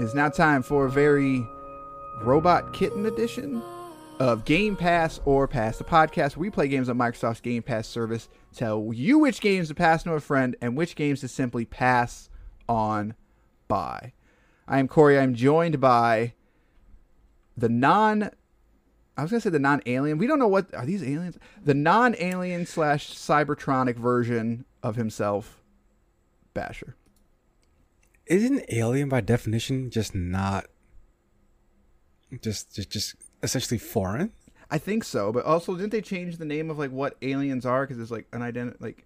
It's now time for a very robot kitten edition of Game Pass or Pass, the podcast where we play games on Microsoft's Game Pass service, tell you which games to pass to a friend and which games to simply pass on by. I am Cory. I'm joined by the non. I was gonna say the non-alien. We don't know what are these aliens. The non-alien slash Cybertronic version of himself, Basher. Isn't alien by definition just not just just just essentially foreign? I think so, but also didn't they change the name of like what aliens are because it's like an identity like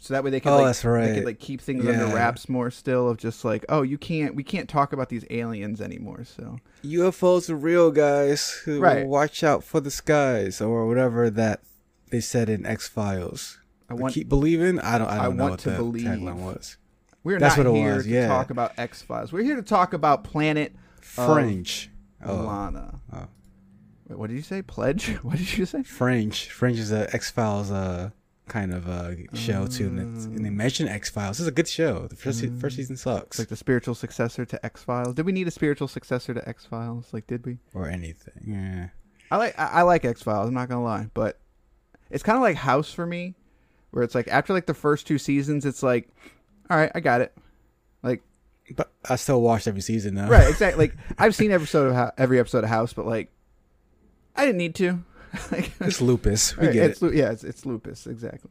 so that way they could Oh, like that's they right. could like keep things under wraps more still of just like oh you can't we can't talk about these aliens anymore so UFOs are real, guys. Right. Watch out for the skies or whatever that they said in X Files. I want keep believing. I don't. I don't I know want what to believe. tagline was. We're That's not what here was, to yeah. talk about X Files we're here to talk about Planet Fringe. Oh, Lana. oh. Wait, what did you say? Pledge? What did you say? Fringe. Fringe is a X Files uh kind of uh show too, and, it's, and they mention X Files. This is a good show. The first se- first season It's sucks like the spiritual successor to X Files. Did we need a spiritual successor to X Files? Like, did we? or anything. Yeah. I like I, I like X Files. I'm not gonna lie, but it's kind of like House for me, where it's like after like the first two seasons, it's like, all right, I got it. Like But I still watched every season though. right, exactly. Like I've seen every episode of every episode of House, but like I didn't need to. like, It's lupus. We Right, get it's, lu- Yeah, it's, it's lupus. Exactly.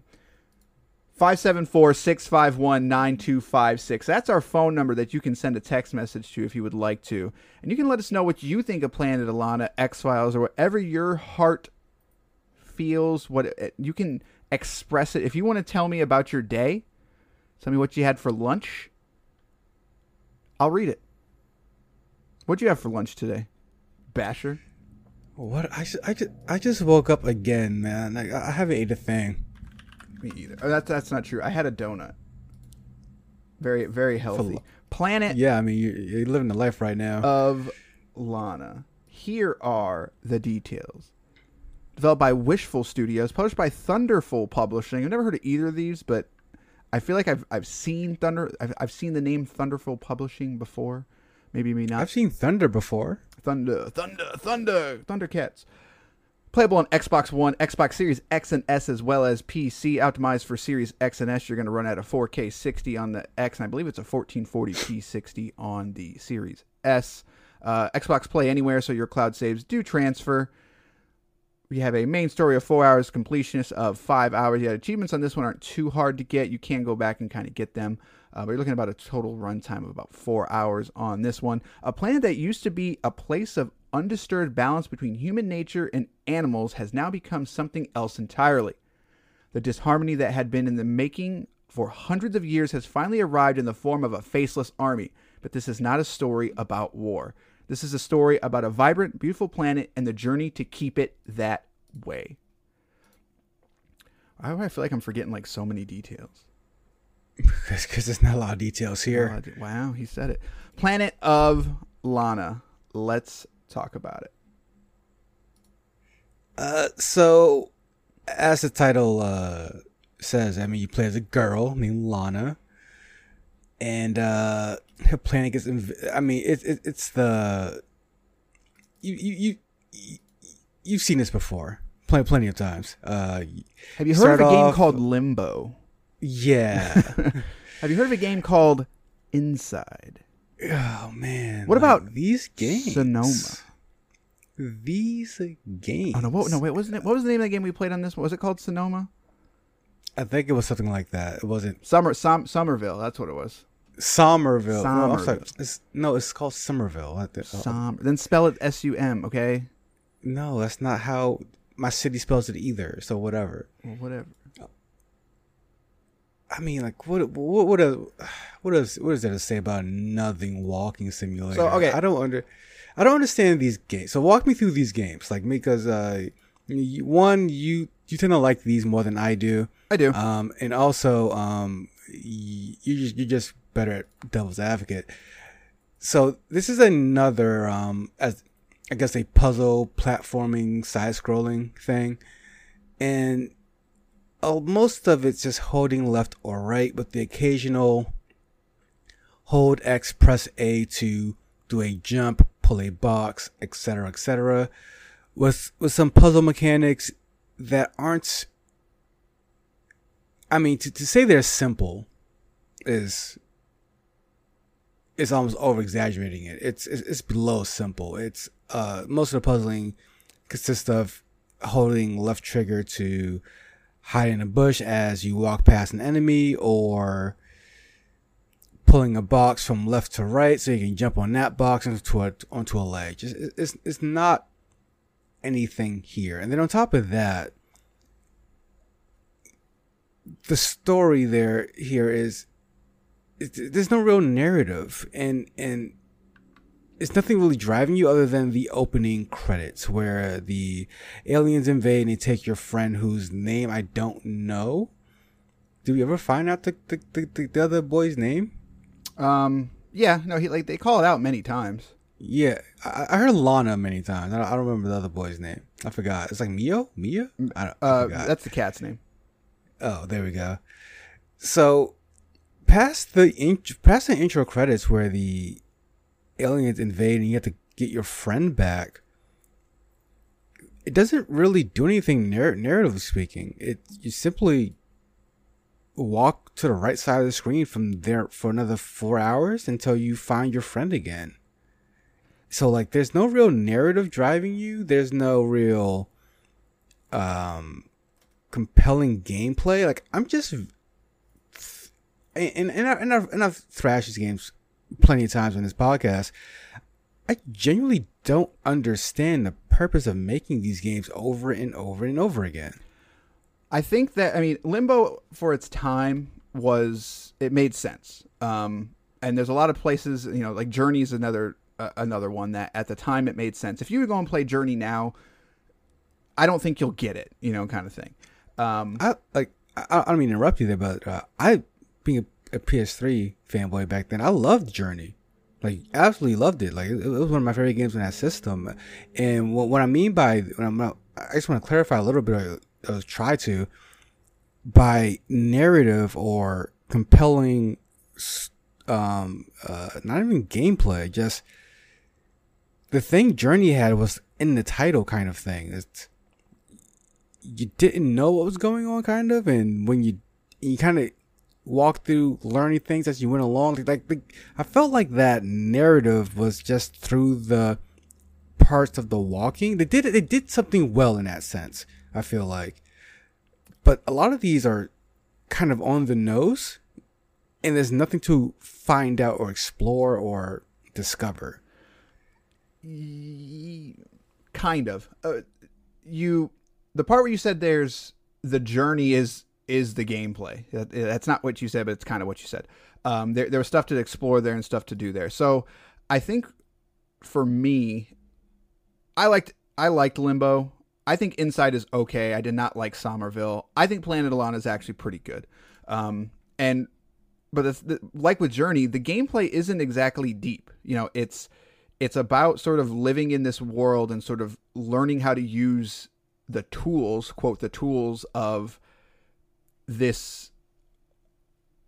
574-651-9256. That's our phone number that you can send a text message to if you would like to. And you can let us know what you think of Planet of Lana, X-Files, or whatever your heart feels. What it, You can express it. If you want to tell me about your day, tell me what you had for lunch, I'll read it. What'd you have for lunch today? Basher? What I just, I just I just woke up again, man. Like, I haven't ate a thing. Me either. Oh, that's that's not true. I had a donut. Very very healthy. lo- Planet Yeah, I mean you, you're living the life right now. of Lana. Here are the details. Developed by Wishfully Studios, published by Thunderful Publishing. I've never heard of either of these, but I feel like I've I've seen Thunder. I've, I've seen the name Thunderful Publishing before. Maybe me not. I've seen Thunder before. Thunder, Thunder, Thunder, Thundercats. Playable on Xbox One, Xbox Series X and S, as well as PC. Optimized for Series X and S, you're going to run at a 4K 60 on the X, and I believe it's a 1440p 60 on the Series S. Uh, Xbox Play Anywhere, so your cloud saves do transfer. We have a main story of four hours, completionist of five hours. Yet achievements on this one aren't too hard to get. You can go back and kind of get them. Uh, but you're looking at about a total runtime of about four hours on this one. A planet that used to be a place of undisturbed balance between human nature and animals has now become something else entirely. The disharmony that had been in the making for hundreds of years has finally arrived in the form of a faceless army. But this is not a story about war. This is a story about a vibrant, beautiful planet and the journey to keep it that way. Why do I feel like I'm forgetting like so many details? Because there's not a lot of details here. Oh, wow, he said it. Planet of Lana. Let's talk about it. Uh, so, as the title uh, says, I mean, you play as a girl named Lana, and uh planet gets. Inv- I mean, it's it, it's the you you you. you You've seen this before, plenty plenty of times. Uh, Have you heard of a game called Limbo? yeah. Have you heard of a game called Inside? oh man. What like, about these games? Sonoma? These games. Oh no! What, no, wait. Wasn't it? What was the name of the game we played on this? One? Was it called Sonoma? I think it was something like that. It wasn't Summer, Som, Somerville. That's what it was. Somerville. No, sorry. It's, no, it's called Somerville. Oh, Som. Then spell it S U M. Okay. no, that's not how my city spells it either. So whatever. Well, whatever. I mean, like, what, what, what, a, what is, what is there to say about nothing walking simulator? So, okay. I don't under, I don't understand these games. So walk me through these games, like because uh, you- one, you you tend to like these more than I do, I do. um, and also um, y- you just you're just better at devil's advocate. So this is another um, as I guess a puzzle platforming side scrolling thing, and oh, most of it's just holding left or right, with the occasional hold X, press A to do a jump, pull a box, etc., etc. With with some puzzle mechanics that aren't. I mean, to, to say they're simple is is almost over exaggerating it. It's, it's it's below simple. It's uh most of the puzzling consists of holding left trigger to hide in a bush as you walk past an enemy or pulling a box from left to right so you can jump on that box onto a, onto a ledge. It's, it's, it's not anything here. And then on top of that, the story there here is there's no real narrative and and it's nothing really driving you other than the opening credits where the aliens invade and they take your friend whose name I don't know. Do we ever find out the the, the, the other boy's name? Um. Yeah. No. He like they call it out many times. Yeah, I, I heard Lana many times. I don't, I don't remember the other boy's name. I forgot. It's like Mio, Mia. I, Uh. That's the cat's name. Oh, there we go. So, past the int- past the intro credits where the aliens invade and you have to get your friend back, it doesn't really do anything narr- narratively speaking. It you simply walk to the right side of the screen from there for another four hours until you find your friend again. So like, there's no real narrative driving you. There's no real um compelling gameplay. Like I'm just and and I, and I've, and I've thrashed these games plenty of times on this podcast. I genuinely don't understand the purpose of making these games over and over and over again. I think that I mean Limbo for its time was it made sense. Um, and there's a lot of places you know like Journey is another uh, another one that at the time it made sense. If you were going to play Journey now, I don't think you'll get it. You know, kind of thing. Um, I like I, I don't mean to interrupt you there, but uh, I being a, a PS3 fanboy back then, I loved Journey. Like absolutely loved it. Like it, it was one of my favorite games in that system. And what, what I mean by when I'm not, I just want to clarify a little bit. Or, or try to by narrative or compelling, um, uh, not even gameplay, just the thing Journey had was in the title kind of thing. It's you didn't know what was going on, kind of, and when you you kind of walk through learning things as you went along, like I felt like that narrative was just through the parts of the walking. They did they did something well in that sense. I feel like, but a lot of these are kind of on the nose, and there's nothing to find out or explore or discover. kind of. Uh, you the part where you said there's the journey is is the gameplay. That's not what you said, but it's kind of what you said. Um, there there was stuff to explore there and stuff to do there. So I think for me, I liked I liked Limbo. I think Inside is okay. I did not like Somerville. I think Planet of Lana is actually pretty good. Um, and but the, like with Journey, the gameplay isn't exactly deep. You know, it's it's about sort of living in this world and sort of learning how to use the tools, quote the tools of this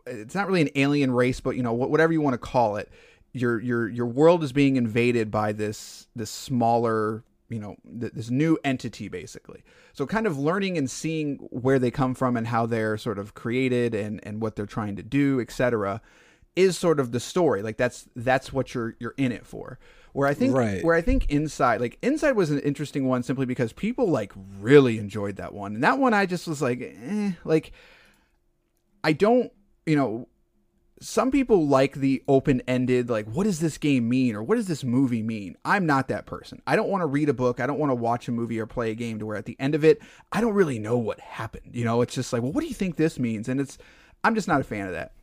it's not really an alien race, but you know, whatever you want to call it. Your your your world is being invaded by this this smaller, you know, th- this new entity basically. So kind of learning and seeing where they come from and how they're sort of created and and what they're trying to do, etc. is sort of the story. Like that's that's what you're you're in it for. Where I think Right. where I think Inside, like Inside was an interesting one simply because people like really enjoyed that one. And that one I just was like, eh, like I don't, you know, some people like the open ended, like, what does this game mean or what does this movie mean? I'm not that person. I don't want to read a book. I don't want to watch a movie or play a game to where at the end of it, I don't really know what happened. You know, it's just like, well, what do you think this means? And it's, I'm just not a fan of that.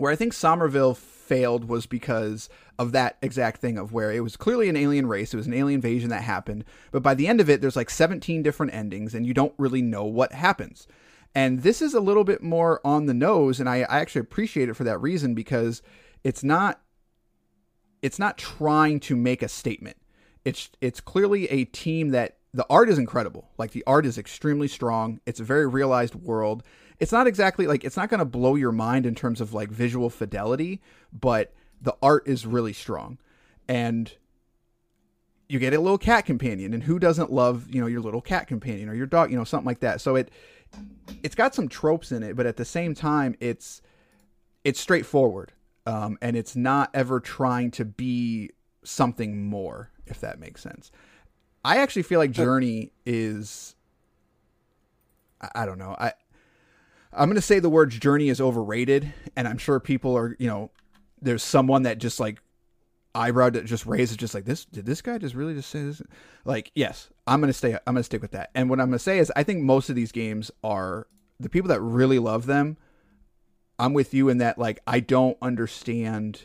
Where I think Somerville failed was because of that exact thing of where it was clearly an alien race. It was an alien invasion that happened. But by the end of it, there's like 17 different endings and you don't really know what happens. And this is a little bit more on the nose. And I, I actually appreciate it for that reason because it's not it's not trying to make a statement. It's it's clearly a team that the art is incredible. Like the art is extremely strong. It's a very realized world. It's not exactly like it's not going to blow your mind in terms of like visual fidelity, but the art is really strong. And you get a little cat companion and who doesn't love, you know, your little cat companion or your dog, you know, something like that. So it it's got some tropes in it, but at the same time it's it's straightforward um, and it's not ever trying to be something more if that makes sense i actually feel like journey is I, I don't know i i'm going to say the word journey is overrated and i'm sure people are you know there's someone that just like eyebrow that just raises just like this did this guy just really just say this? Like yes i'm gonna stay i'm gonna stick with that. And what i'm gonna say is i think most of these games are the people that really love them i'm with you in that like i don't understand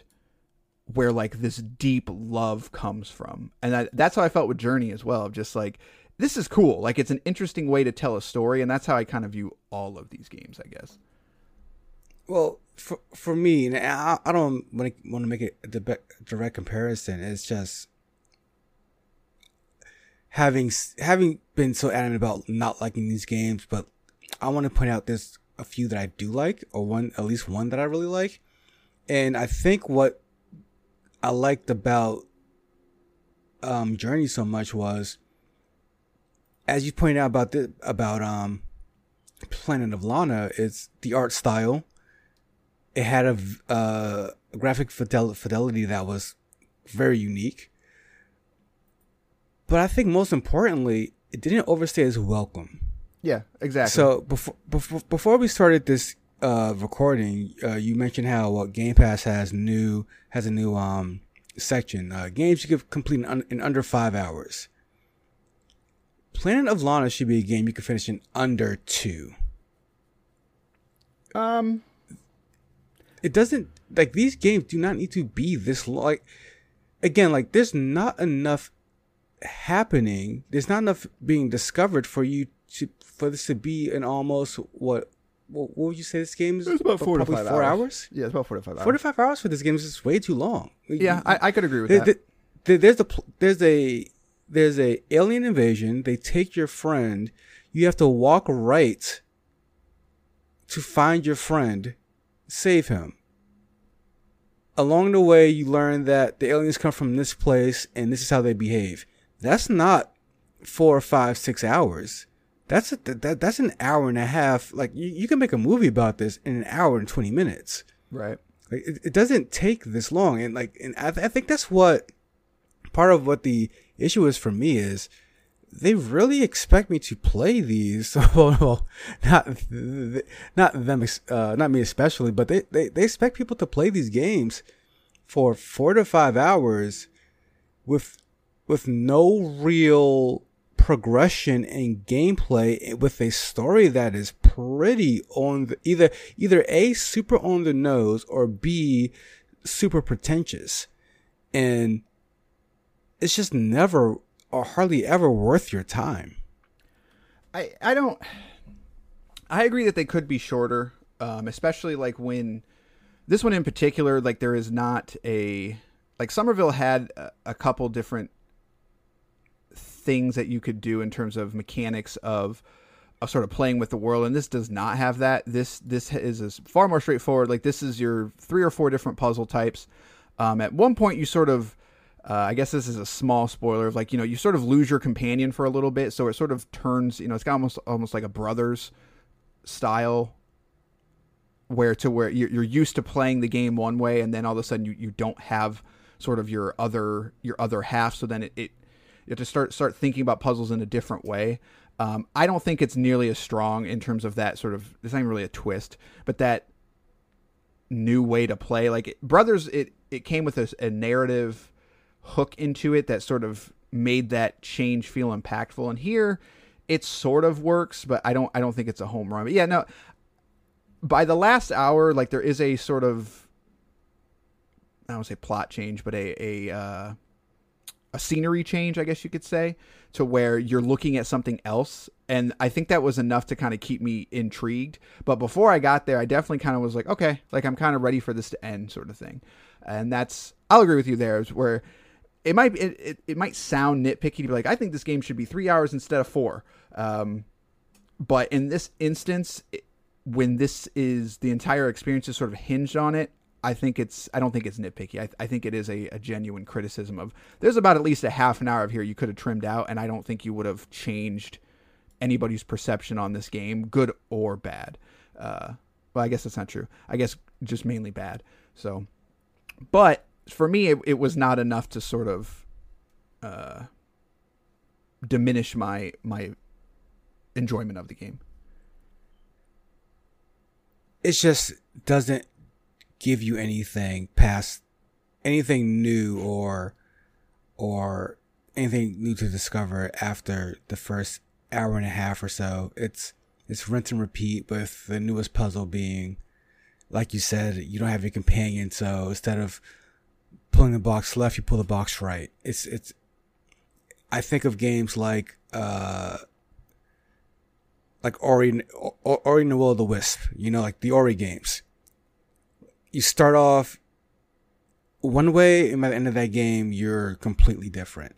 where like this deep love comes from. And that's how i felt with journey as well just like this is cool like it's an interesting way to tell a story and that's how i kind of view all of these games i guess Well, for for me, I, don't want to want to make it a direct comparison. It's just having having been so adamant about not liking these games, but I want to point out there's a few that I do like, or one at least one that I really like, and I think what I liked about um, Journey so much was, as you pointed out about the about um, Planet of Lana, it's the art style it had a uh, graphic fidel- fidelity that was very unique. But I think most importantly, it didn't overstay its welcome. yeah exactly So before before before we started this uh, recording, uh, you mentioned how uh, Game Pass has new has a new um, section uh, games you can complete in, un- in under five hours. Planet of Lana should be a game you can finish in under two. um it doesn't like these games do not need to be this long. Like again, like there's not enough happening. There's not enough being discovered for you to for this to be an almost what what, what would you say this game is? It's about four to five four hours. hours. yeah it's about four 45 hours Four to five hours for this game is just way too long. yeah I, I could agree with There- that there- there's a there's a there's a alien invasion. They take your friend. You have to walk right to find your friend, save him. Along the way, you learn that the aliens come from this place and this is how they behave. That's not four, five, six hours. That's a, that, that's an hour and a half. Like you, you can make a movie about this in an hour and twenty minutes. right Like it, it doesn't take this long, and like, and I, th- I think that's what part of what the issue is for me is they really expect me to play these. well, not not them, uh, not me especially, but they, they they expect people to play these games for four to five hours with with no real progression in gameplay with a story that is pretty on the either either a super on the nose or b super pretentious and it's just never or hardly ever worth your time I I don't. I agree that they could be shorter, um, especially like when this one in particular, like there is not a like Somerville had a, a couple different things that you could do in terms of mechanics of sort of playing with the world, and this does not have that. This this is a far more straightforward. Like this is your three or four different puzzle types. Um, at one point, you sort of, uh, I guess this is a small spoiler of like you know you sort of lose your companion for a little bit, so it sort of turns. You know, it's got almost almost like a brothers style where to where you're, you're used to playing the game one way and then all of a sudden you, you don't have sort of your other your other half so then it, it you have to start start thinking about puzzles in a different way um, i don't think it's nearly as strong in terms of that sort of it's not even really a twist but that new way to play like it, brothers it it came with a, a narrative hook into it that sort of made that change feel impactful. And here it sort of works but i don't i don't think it's a home run. But yeah no by the last hour, like there is a sort of I don't say plot change, but a a uh, a scenery change, I guess you could say, to where you're looking at something else, and I think that was enough to kind of keep me intrigued. But before I got there, I definitely kind of was like, okay, like I'm kind of ready for this to end, sort of thing, and that's I'll agree with you there, where it might it, it, it might sound nitpicky to be like I think this game should be three hours instead of four, um, but in this instance. It, when this is the entire experience is sort of hinged on it, I think it's I don't think it's nitpicky. I, I think it is a, a genuine criticism of there's about at least a half an hour of here you could have trimmed out, and I don't think you would have changed anybody's perception on this game, good or bad. Uh, well, I guess that's not true. I guess just mainly bad. So, but for me, it, it was not enough to sort of uh, diminish my my enjoyment of the game. it just doesn't give you anything past anything new or or anything new to discover after the first hour and a half or so. It's it's rinse and repeat with the newest puzzle being like you said, you don't have your companion, so instead of pulling the box left, you pull the box right. It's it's I think of games like uh like Ori, Ori, and the Will of the Wisp, you know, like the Ori games. You start off one way, and by the end of that game, you're completely different.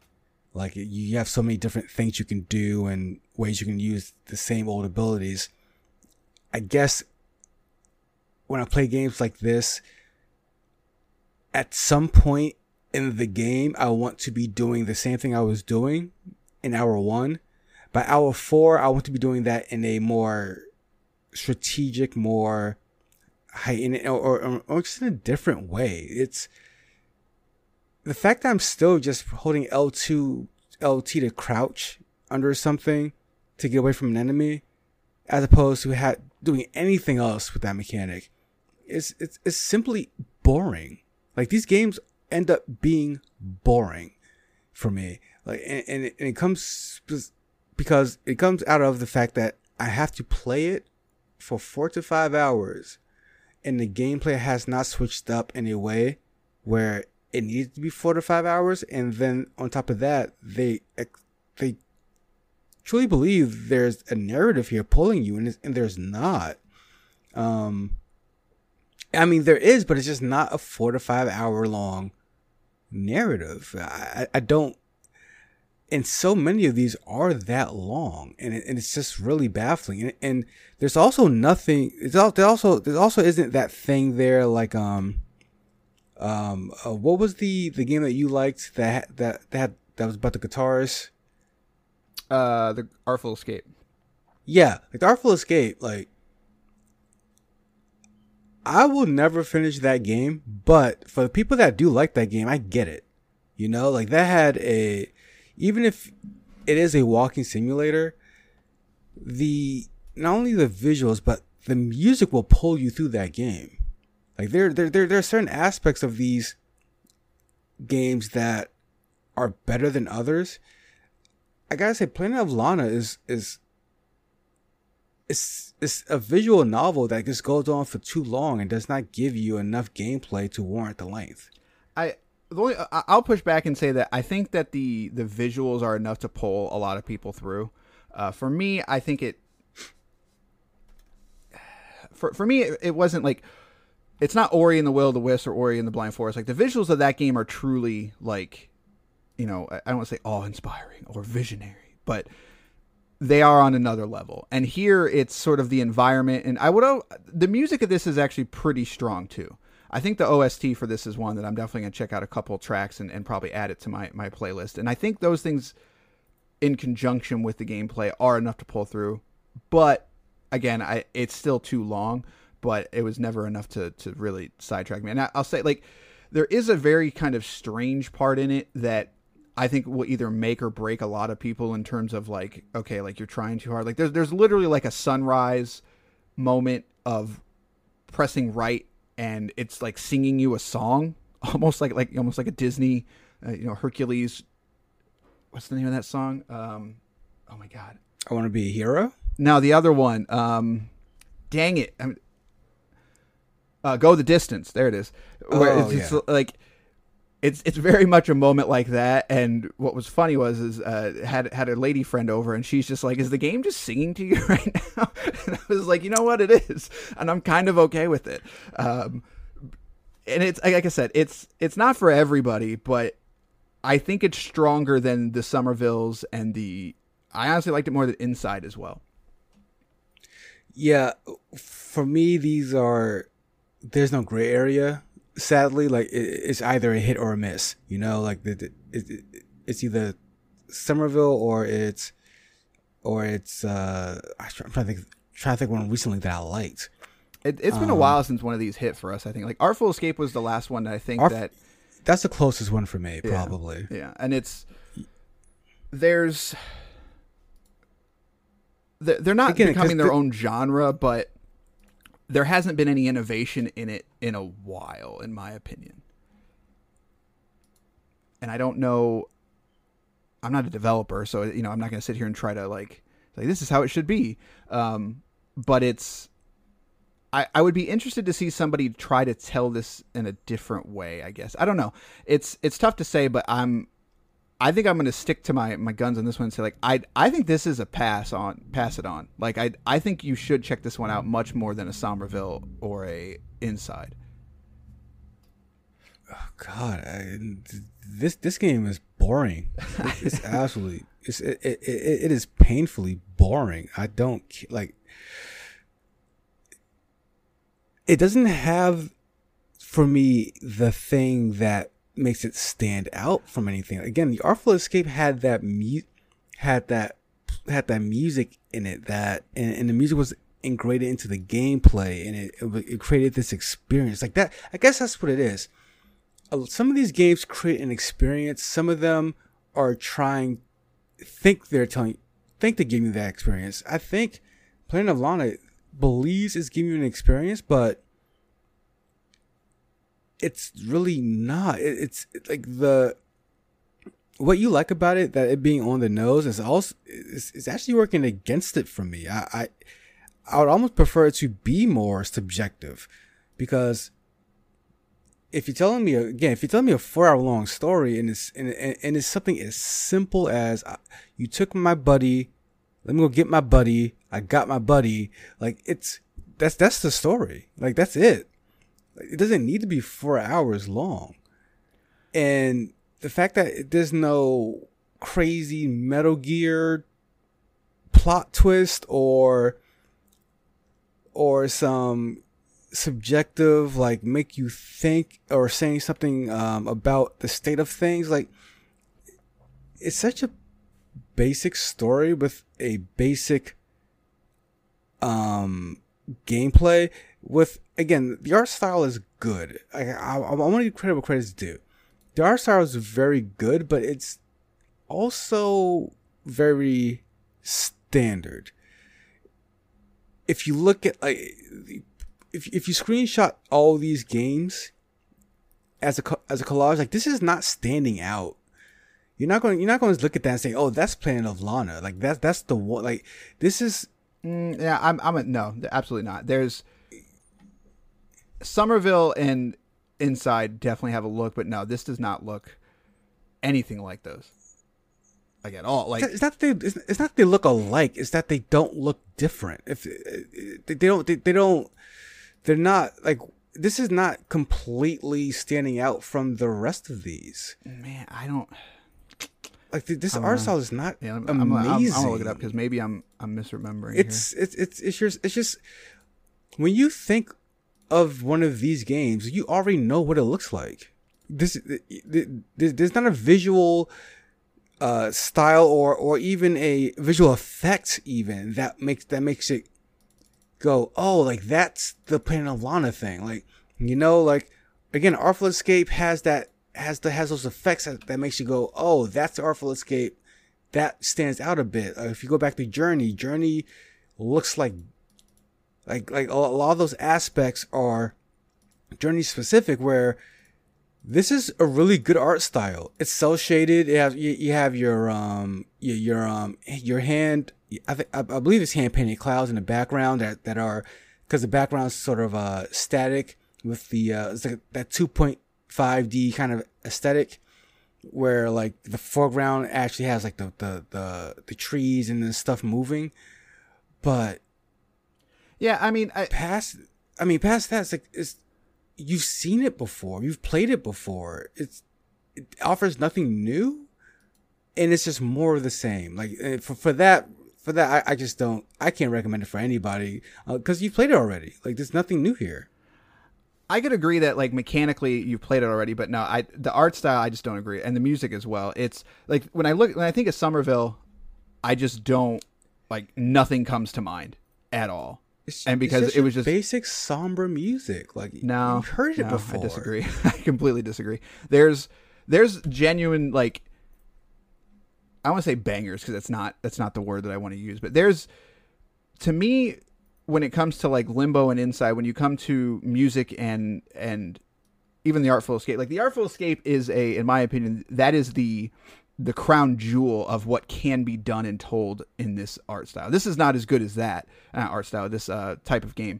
Like you have so many different things you can do and ways you can use the same old abilities. I guess when I play games like this, at some point in the game, I want to be doing the same thing I was doing in hour one by hour four, I want to be doing that in a more strategic, more heightened, or, or, or just in a different way. It's the fact that I'm still just holding L2, LT to crouch under something to get away from an enemy, as opposed to ha- doing anything else with that mechanic. It's, it's, it's simply boring. Like these games end up being boring for me. Like, and, and, it, comes because it comes out of the fact that I have to play it for four to five hours, and the gameplay has not switched up in a way where it needs to be four to five hours. And then on top of that, they they truly believe there's a narrative here pulling you, and, and there's not. Um, I mean, there is, but it's just not a four to five hour long narrative. I, I don't and so many of these are that long and, it, and it's just really baffling. And, and there's also nothing it's all, there also there also isn't that thing there like um um uh, what was the the game that you liked that that that that was about the guitars uh the artful escape. Yeah like the artful escape like i will never finish that game but for the people that do like that game i get it you know like that had a even if it is a walking simulator, the not only the visuals but the music will pull you through that game. Like there, there, there, there are certain aspects of these games that are better than others. I gotta say, Planet of Lana is is it's it's a visual novel that just goes on for too long and does not give you enough gameplay to warrant the length. I the only I'll push back and say that I think that the the visuals are enough to pull a lot of people through. Uh, for me, I think it. For for me, it, it wasn't like. It's not Ori and the Will of the Wisp or Ori and the Blind Forest. Like the visuals of that game are truly like, you know, I I don't want to say awe inspiring or visionary, but they are on another level. And here it's sort of the environment and I would the music of this is actually pretty strong too. I think the OST for this is one that I'm definitely gonna check out a couple tracks and, and probably add it to my, my playlist. And I think those things in conjunction with the gameplay are enough to pull through. But again, I it's still too long, but it was never enough to to really sidetrack me. And I, I'll say like there is a very kind of strange part in it that I think will either make or break a lot of people in terms of like, okay, like you're trying too hard. Like there's there's literally like a sunrise moment of pressing right and it's like singing you a song, almost like like almost like a Disney, uh, you know, Hercules. What's the name of that song? Um, oh my god. I want to be a hero. Now the other one, um, dang it, I mean, uh, go the distance. There it is. Where Oh, it's, it's yeah. like it's it's very much a moment like that. And what was funny was is uh, had had a lady friend over, and she's just like, "Is the game just singing to you right now?" And I was like, "You know what? It is," and I'm kind of okay with it. Um, and it's like I said, it's it's not for everybody, but I think it's stronger than the Somervilles and the. I honestly liked it more than Inside as well. Yeah, for me, these are there's no gray area. Sadly, like it, it's either a hit or a miss. You know, like the, the it, it, it's either Somerville or it's or it's uh I'm trying to think trying to think one recently that I liked. It, it's been a while since one of these hit for us. I think like Artful Escape was the last one that I think Arf- that That's the closest one for me, Yeah. probably. yeah, and it's there's they're, not Again, becoming their the- own genre, but there hasn't been any innovation in it in a while, in my opinion. And I don't know. I'm not a developer, so you know I'm not going to sit here and try to like like this is how it should be. Um, but it's I, I would be interested to see somebody try to tell this in a different way. I guess I don't know. It's it's tough to say, but I'm I think I'm going to stick to my, my guns on this one and say like I I think this is a pass on pass it on. Like I I think you should check this one out much more than a Somerville or a Inside. Oh, God, I, this this game is boring. It's absolutely it's it, it, it, it is painfully boring. I don't like. It doesn't have, for me, the thing that makes it stand out from anything. Again, the Artful Escape had that mu- had that had that music in it that and, and the music was integrated into the gameplay and it, it created this experience like that. I guess that's what it is some of these games create an experience. Some of them are trying, think they're telling, think they're giving you that experience. I think Planet of Lana believes it's giving you an experience, but it's really not. It, it's like the what you like about it that it being on the nose is also is, is actually working against it for me. I, I I would almost prefer it to be more subjective because if you're telling me again, if you're telling me a four hour long story and it's and, and, and it's something as simple as uh, you took my buddy, let me go get my buddy, I got my buddy, like it's that's that's the story, like that's it. It doesn't need to be four hours long, and the fact that there's no crazy Metal Gear plot twist or or some subjective like make you think or saying something um, about the state of things like it's such a basic story with a basic um gameplay with again the art style is good i i, I want to give credit where credit's due the art style is very good but it's also very standard if you look at like if if you screenshot all these games as a as a collage, like this is not standing out. You're not going you're not going to look at that and say, "Oh, that's Planet of Lana." Like that's that's the one. Like this is Mm, yeah, I'm I'm a, no, absolutely not. There's Somerville and Inside definitely have a look, but no, this does not look anything like those. Like at all. Like it's not that they it's, it's not that they look alike. It's that they don't look different. If uh, they, they don't they, they don't they're not like this is not completely standing out from the rest of these. man, I don't like this don't art style is not Yeah, I'm, I'm, I'm, I'm gonna look it up because maybe I'm I'm misremembering. it's it's it's it's just it's just when you think of one of these games, you already know what it looks like. This th- th- there's not a visual uh, style or or even a visual effect even that makes that makes it go oh like that's the Planet of Lana thing. Like you know like again Artful Escape has that has the has those effects that, that makes you go oh that's the Artful Escape. That stands out a bit. Uh, if you go back to Journey Journey looks like like like a lot of those aspects are Journey specific where this is a really good art style. It's cell shaded. It has, you, you have your um your, your um your hand. I think I, believe it's hand painted clouds in the background that that are because the background's sort of uh static with the uh like that two point five D kind of aesthetic where like the foreground actually has like the the the, the trees and the stuff moving, but yeah, I mean, I, past I mean past that it's like it's you've seen it before. You've played it before. It's it offers nothing new and it's just more of the same. Like eh, for for that for that I, I just don't I can't recommend it for anybody because you've played it already. Like there's nothing new here. I could agree that like mechanically you've played it already, but no, I the art style I just don't agree, and the music as well. It's like when I look when I think of Somerville, I just don't like nothing comes to mind at all. It's, And because it was just- basic somber music. Like No, you've heard it no, before. I disagree. I completely disagree. There's there's genuine like I want to say bangers because that's not that's not the word that I want to use, but there's to me when it comes to like limbo and inside when you come to music and and even the artful escape like the artful escape is a in my opinion that is the the crown jewel of what can be done and told in this art style. This is not as good as that uh, art style this uh, type of game.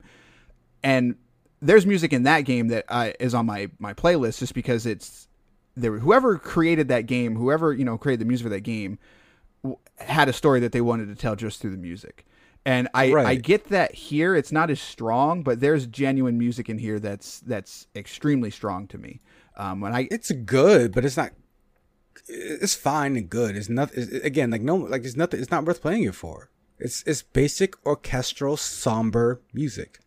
And there's music in that game that uh, is on my my playlist just because it's there whoever created that game whoever you know created the music for that game w- had a story that they wanted to tell just through the music. And I, I get that here it's not as strong but there's genuine music in here that's that's extremely strong to me. Um when i it's good, but it's not. It's fine and good. It's not it's, again like no like it's nothing. It's not worth playing it for. It's it's basic orchestral somber music.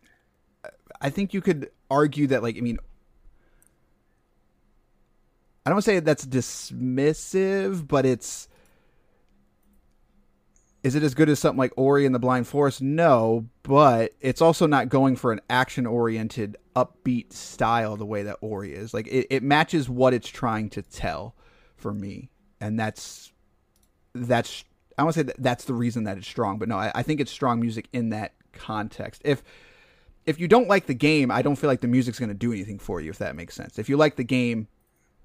I think you could argue that, like, I mean, I don't want to say that's dismissive, but it's. Is it as good as something like Ori and the Blind Forest? No, but it's also not going for an action oriented, upbeat style the way that Ori is. Like, it, it matches what it's trying to tell for me. And that's. That's. I want to say that that's the reason that it's strong, but no, I, I think it's strong music in that context. If if you don't like the game, I don't feel like the music's going to do anything for you. If that makes sense. If you like the game,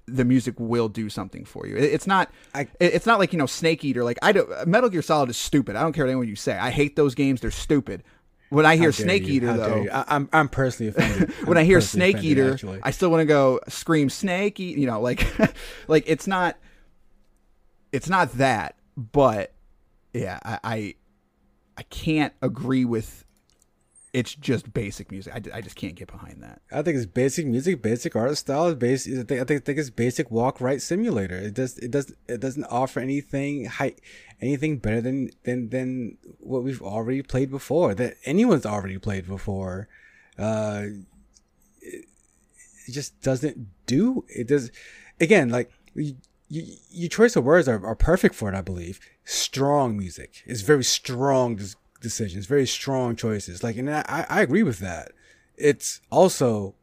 the music will do something for you. It's not. I- It's not like you know Snake Eater. Like I don't. Metal Gear Solid is stupid. I don't care what anyone you say. I hate those games. They're stupid. When I hear Snake you, Eater how though. I, I'm I'm personally offended. when I'm I hear Snake offended, Eater, actually. I still want to go scream Snake. Eat, you know, like, like it's not, it's not that, but yeah, I, I, I can't agree with. It's just basic music. I, I just can't get behind that. I think it's basic music, basic art style. Basic. I think I think, I think it's basic walk right simulator. It does it does it doesn't offer anything high, anything better than than than what we've already played before. That anyone's already played before. Uh, it, it just doesn't do it. Does again like. You, you, your choice of words are, are perfect for it, I believe. Strong music. It's very strong des- decisions, very strong choices. Like, and I, I agree with that. It's also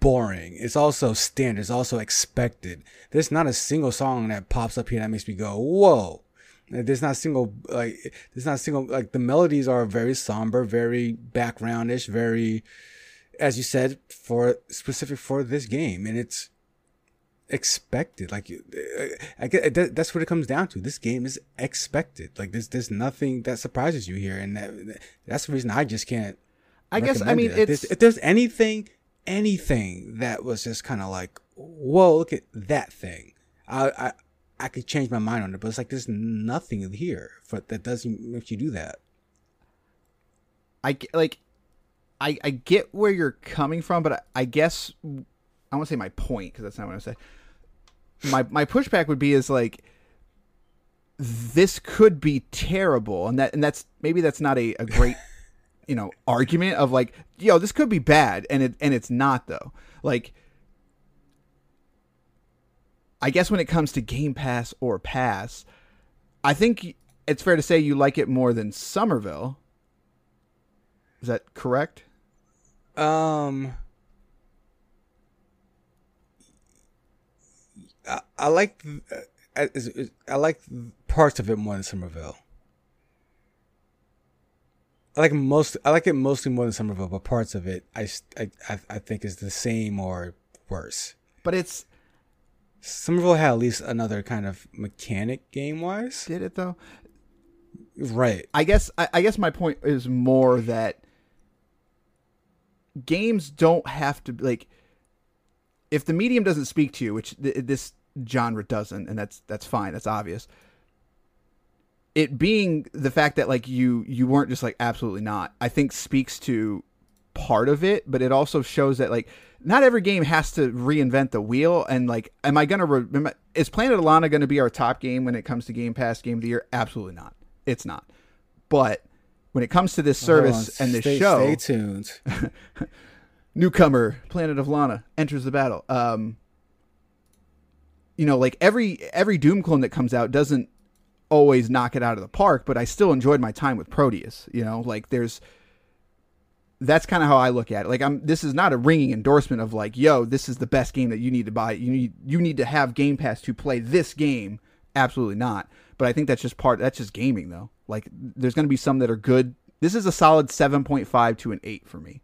boring. It's also standard. It's also expected. There's not a single song that pops up here that makes me go, whoa. There's not single, like, there's not single, like, the melodies are very somber, very backgroundish, very, as you said, for specific for this game. And it's, expected. Like, uh, I get that's what it comes down to. This game is expected. Like, there's there's nothing that surprises you here, and that, that's the reason I just can't. I guess I mean. If there's- if there's anything, anything that was just kind of like, whoa, look at that thing. I I I could change my mind on it, but it's like there's nothing here for that doesn't make you do that. I like I I get where you're coming from, but I, I guess I want to say my point because that's not what I say. My my pushback would be is like this could be terrible, and that and that's maybe that's not a, a great you know argument of like yo this could be bad, and it and it's not though. Like I guess when it comes to Game Pass or Pass, I think it's fair to say you like it more than Somerville. Is that correct? Um, I, I like uh, I, I like parts of it more than Somerville. I like most. I like it mostly more than Somerville, but parts of it I I think is the same or worse. But it's Somerville had at least another kind of mechanic game wise. did it though. Right. I guess I, I guess my point is more that games don't have to like if the medium doesn't speak to you, which th- this genre doesn't, and that's that's fine, that's obvious. It being the fact that like you you weren't just like absolutely not, I think speaks to part of it, but it also shows that like not every game has to reinvent the wheel. And like, am I gonna re- am I- is Planet of Lana going to be our top game when it comes to Game Pass Game of the Year? Absolutely not. It's not. But when it comes to this service and this stay, show, Stay tuned. newcomer planet of lana enters the battle. Um you know like every every doom clone that comes out doesn't always knock it out of the park but i still enjoyed my time with proteus you know? Like there's that's kind of how i look at it. Like i'm this is not a ringing endorsement of like yo this is the best game that you need to buy. You need you need to have game pass to play this game. Absolutely not. But i think that's just part that's just gaming though. Like there's going to be some that are good. This is a solid 7.5 to an 8 for me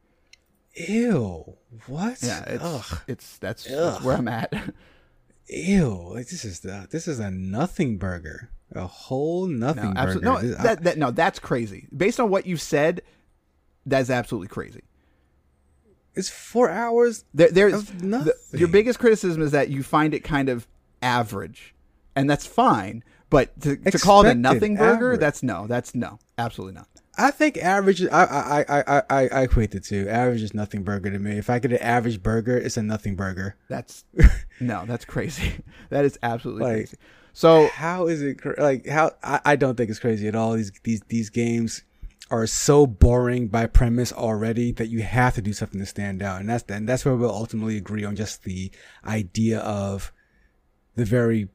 Ew. What? yeah, it's Ugh. it's that's, where I'm at. Ew. Like, this is the this is a nothing burger. A whole nothing no, burger. no, uh, that, that no, that's crazy. Based on what you said, that's absolutely crazy. it's four hours. There, there's the- your biggest criticism is that you find it kind of average, and that's fine. But to, to call it a nothing burger, average. that's no, that's no, absolutely not. I think average. I I I I I, equate the two. Average is nothing burger to me. If I get an average burger, it's a nothing burger. That's no, that's crazy. That is absolutely Like- crazy. So How is it like? How I, I don't think it's crazy at all. These these these games are so boring by premise already that you have to do something to stand out, and that's and that's where we'll ultimately agree on just the idea of the very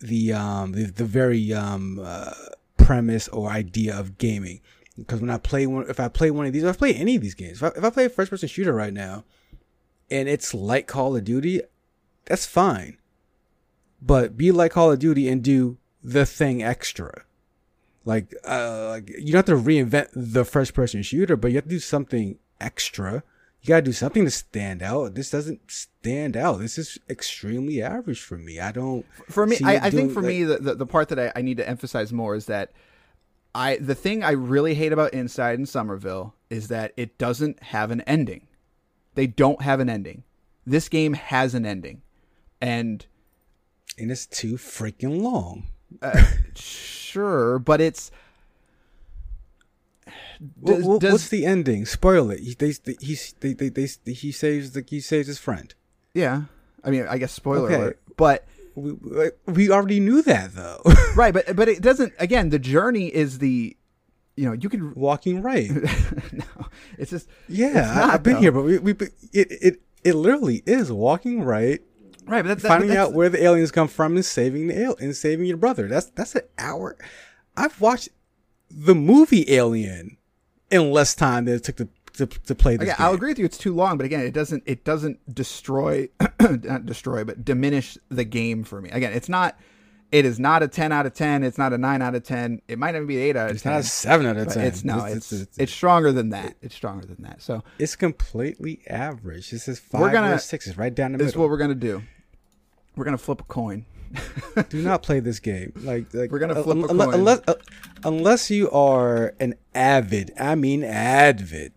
the um the, the very um uh, premise or idea of gaming. Because when I play one, if I play one of these, if I play any of these games, if I, if I play a first person shooter right now, and it's like Call of Duty, that's fine. But be like Call of Duty and do the thing extra. Like, uh, like you don't have to reinvent the first person shooter, but you have to do something extra. You gotta do something to stand out. This doesn't stand out. This is extremely average for me. I don't. for me I, I think for like- me the, the, the part that I, I need to emphasize more is that i the thing i really hate about inside and somerville is that it doesn't have an ending they don't have an ending this game has an ending and and it's too freaking long. Uh, sure but it's does- what- does- what's the ending? Spoil it. He they, they, he they, they, they, he saves the he saves his friend. yeah i mean i guess spoiler Okay. alert but We, we- we already knew that though. right but but it doesn't again the journey is the you know you can Walking right. no it's just Yeah, It's not, I've been though. here, but we, we but it, it it literally is walking right, right but that's finding that's, out where the aliens come from, and saving the al- and saving your brother. That's that's an hour. I've watched the movie Alien in less time than it took to to, to play this. Okay, game. I'll agree with you. It's too long, but again, it doesn't it doesn't destroy, not destroy, but diminish the game for me. Again, it's not. It is not a ten out of ten. It's not a nine out of ten. It might even be eight out of It's ten. not a seven out of ten. it's no. It's it's, it's, stronger than that. It's stronger than that. So it's completely average. This is 5 We're gonna- or six. It's right down the this is what we're gonna do. We're gonna flip a coin. Do not play this game. Like, like We're gonna uh, flip a coin. unless uh, unless you are an avid, I mean avid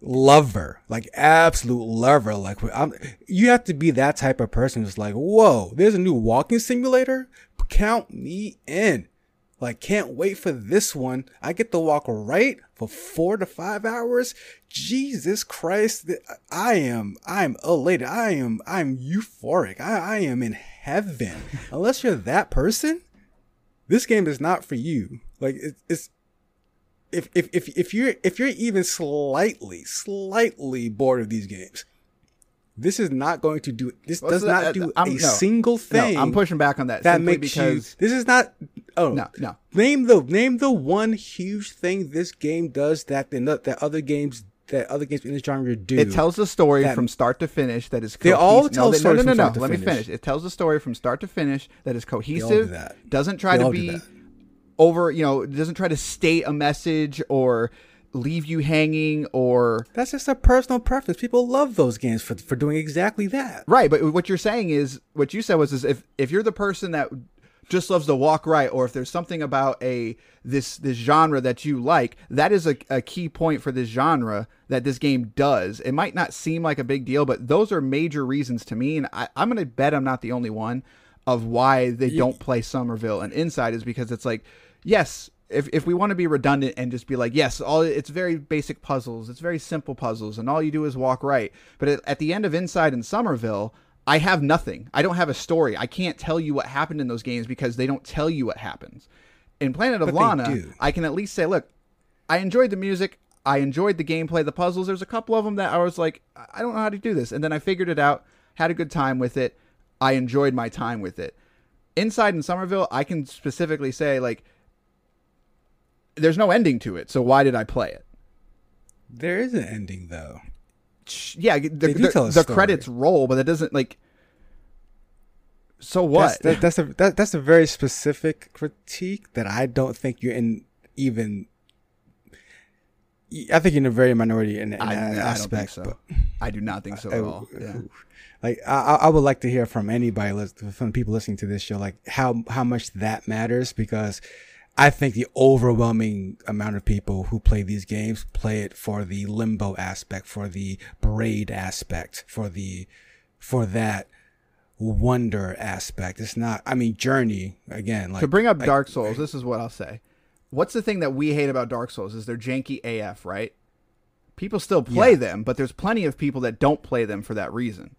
lover, like absolute lover. Like I'm, you have to be that type of person who's like, whoa, there's a new walking simulator. Count me in. Like, can't wait for this one. I get to walk right for four to five hours. Jesus Christ. I am, I'm elated. I am, I'm euphoric. I, I am in heaven. Unless you're that person, this game is not for you. Like it, it's if if if if you're if you're even slightly slightly bored of these games, this is not going to do. This What's does not do I'm- a no. single No, thing. I'm pushing back on that. that makes because you. This is not. Oh No, no. Name the name the one huge thing this game does that the that other games that other games in this genre do. It tells the story that- from start to finish that is They cohesive. all no, tell they- stories no, no, no, no. to Let me finish. finish. It tells the story from start to finish that is cohesive. that. Doesn't try They to all do be that. Over. You know, doesn't try to state a message or leave you hanging or That's just a personal preference. People love those games for for doing exactly that. Right, but what you're saying is what you said was is if if you're the person that just loves to walk right, or if there's something about a this this genre that you like, that is a, a key point for this genre that this game does. It might not seem like a big deal, but those are major reasons to me, and I, I'm gonna bet I'm not the only one of why they don't play Somerville and Inside is because it's like, yes, if, if we want to be redundant and just be like, yes, all it's very basic puzzles, it's very simple puzzles, and all you do is walk right. But at, at the end of Inside and Somerville, I have nothing. I don't have a story. I can't tell you what happened in those games because they don't tell you what happens. In Planet of But Lana. I can at least say, look, I enjoyed the music. I enjoyed the gameplay, the puzzles. There's a couple of them that I was like, I I don't know how to do this. And then I figured it out, had a good time with it. I enjoyed my time with it. Inside in Somerville, I can specifically say, like, there's no ending to it. So why did I play it? There is an ending though. Yeah, the, the, the credits roll, but that doesn't, like, so what? That's, that, that's a that, that's a very specific critique that I don't think you're in even. I think you're in a very minority in, in I, that I don't aspect. think so. I do not think so I- at all. Yeah. Like I, I I would like to hear from anybody, from people listening to this show, like how how much that matters because I think the overwhelming amount of people who play these games play it for the limbo aspect, for the braid aspect, for the for that wonder aspect. It's not. I mean, Journey again. Like to bring up Dark Souls, this is what I'll say. What's the thing that we hate about Dark Souls is they're janky AF, right? People still play Yeah. them, but there's plenty of people that don't play them for that reason.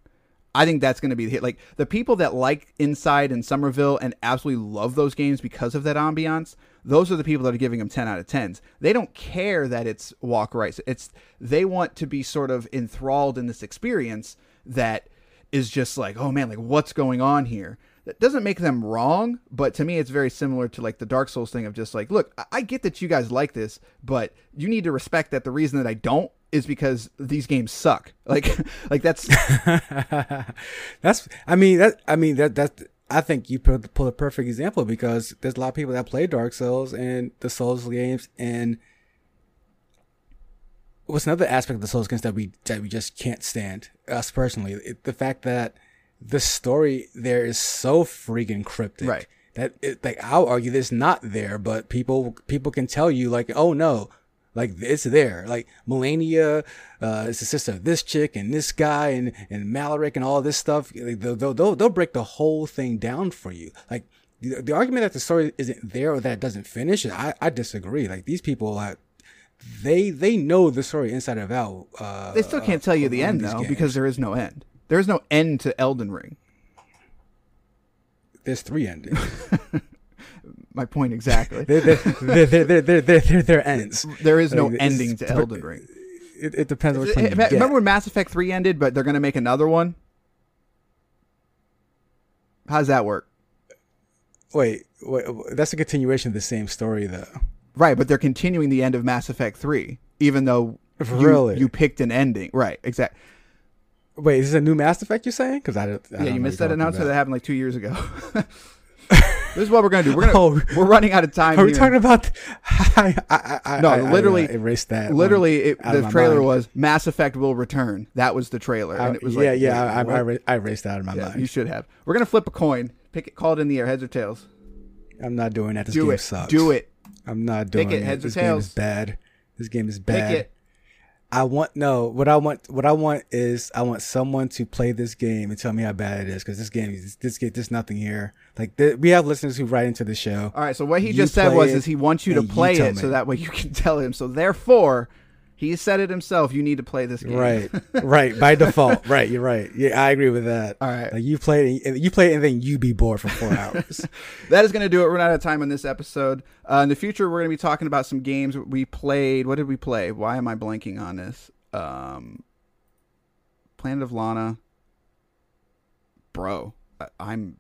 I think that's going to be the hit. Like the people that like Inside and Somerville and absolutely love those games because of that ambiance. Those are the people that are giving them ten out of tens. They don't care that it's walk right. It's they want to be sort of enthralled in this experience that is just like, oh man, like what's going on here? That doesn't make them wrong, but to me, it's very similar to like the Dark Souls thing of just like, look, I get that you guys like this, but you need to respect that the reason that I don't is because these games suck. Like, like that's That's. I mean that. I mean that. That. I think you pull, pull a perfect example because there's a lot of people that play Dark Souls and the Souls games and what's another aspect of the Souls games that we that we just can't stand us personally. It, the fact that the story there is so freaking cryptic. Right. That it, like I'll argue that it's not there, but people people can tell you like, oh no, like it's there. Like Malenia uh, is the sister of this chick and this guy and and Malaric and all this stuff. They'll, they'll they'll they'll break the whole thing down for you. Like the, the argument that the story isn't there or that it doesn't finish, I I disagree. Like these people like they they know the story inside and out. Uh, they still can't tell you the end though games. because there is no end. There is no end to Elden Ring. there's three endings. My point exactly. they're, they're, they're, they're, they're, they're, they're, they're ends. there is no Like, ending to Elden Ring. It, it depends on which you Remember get. when Mass Effect Three ended, but they're gonna make another one? How's that work? Wait, wait, that's a continuation of the same story though. Right, but they're continuing the end of Mass Effect 3, even though you, Really? you picked an ending. Right, exactly. Wait, is this a new Mass Effect you're saying? Because I, I Yeah, you missed that announcement that happened like two years ago. this is what we're gonna do. We're gonna Oh. we're running out of time Are we here. talking about? I, I, I, No, I- I, literally- uh, erased that. Literally, it, the trailer mind. was Mass Effect will return. That was the trailer, I- and it was yeah, like, yeah. wait, I, I. I, erased- that out of my Yeah, mind. you should have. We're gonna flip a coin. Pick it. Call it in the air. Heads or tails. I'm not doing that. This Do game it. sucks. Do it. I'm not doing Pick it, it. heads or this game is bad. This game is Pick bad. it. I want no. What I want, what I want is, I want someone to play this game and tell me how bad it is. Because this game, is this game, there's nothing here. Like th- we have listeners who write into the show. All right. So what he You just said was, it, is he wants you to you play tell it so that way you can tell him. So therefore, He said it himself. You need to play this game. Right, right. By default, right. You're right. Yeah, I agree with that. All right. like you played, you play, and then you be bored for four hours. that is going to do it. We're out of time on this episode. Uh, in the future, we're going to be talking about some games we played. What did we play? Why am I blanking on this? Um, Planet of Lana. Bro, I'm.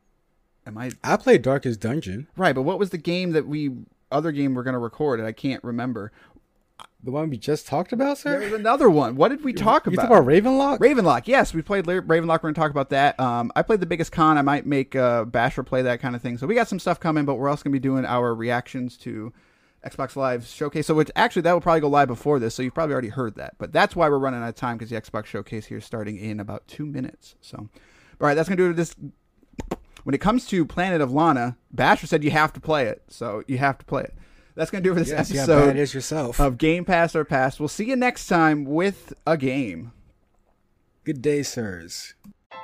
Am I I played Darkest Dungeon, right? But what was the game that we other game we're going to record? And I can't remember. The one we just talked about, There sir. was another one. What did we talk about? You about? talk about Ravenlok? Ravenlok, yes, we played La- Ravenlok. We're gonna talk about that. Um, I played the biggest con. I might make uh, Basher play that kind of thing. So we got some stuff coming, but we're also gonna be doing our reactions to Xbox Live Showcase. So which actually that will probably go live before this. So you've probably already heard that. But that's why we're running out of time because the Xbox Showcase here is starting in about two minutes. So, all right, that's gonna do it. This when it comes to Planet of Lana, Basher said you have to play it. So you have to play it. That's gonna do it for this Yes, yeah, episode bad is yourself. of Game Pass or Pass. We'll see you next time with a game. Good day, sirs.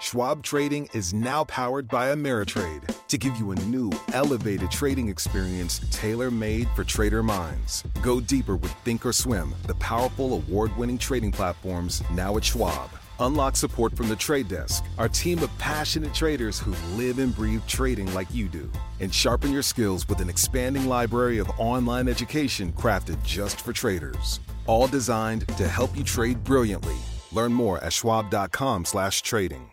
Schwab Trading is now powered by Ameritrade to give you a new, elevated trading experience tailor made for trader minds. Go deeper with Thinkorswim, the powerful award winning trading platforms now at Schwab. Unlock support from the trade desk, our team of passionate traders who live and breathe trading like you do. And sharpen your skills with an expanding library of online education crafted just for traders. All designed to help you trade brilliantly. Learn more at schwab.com/trading.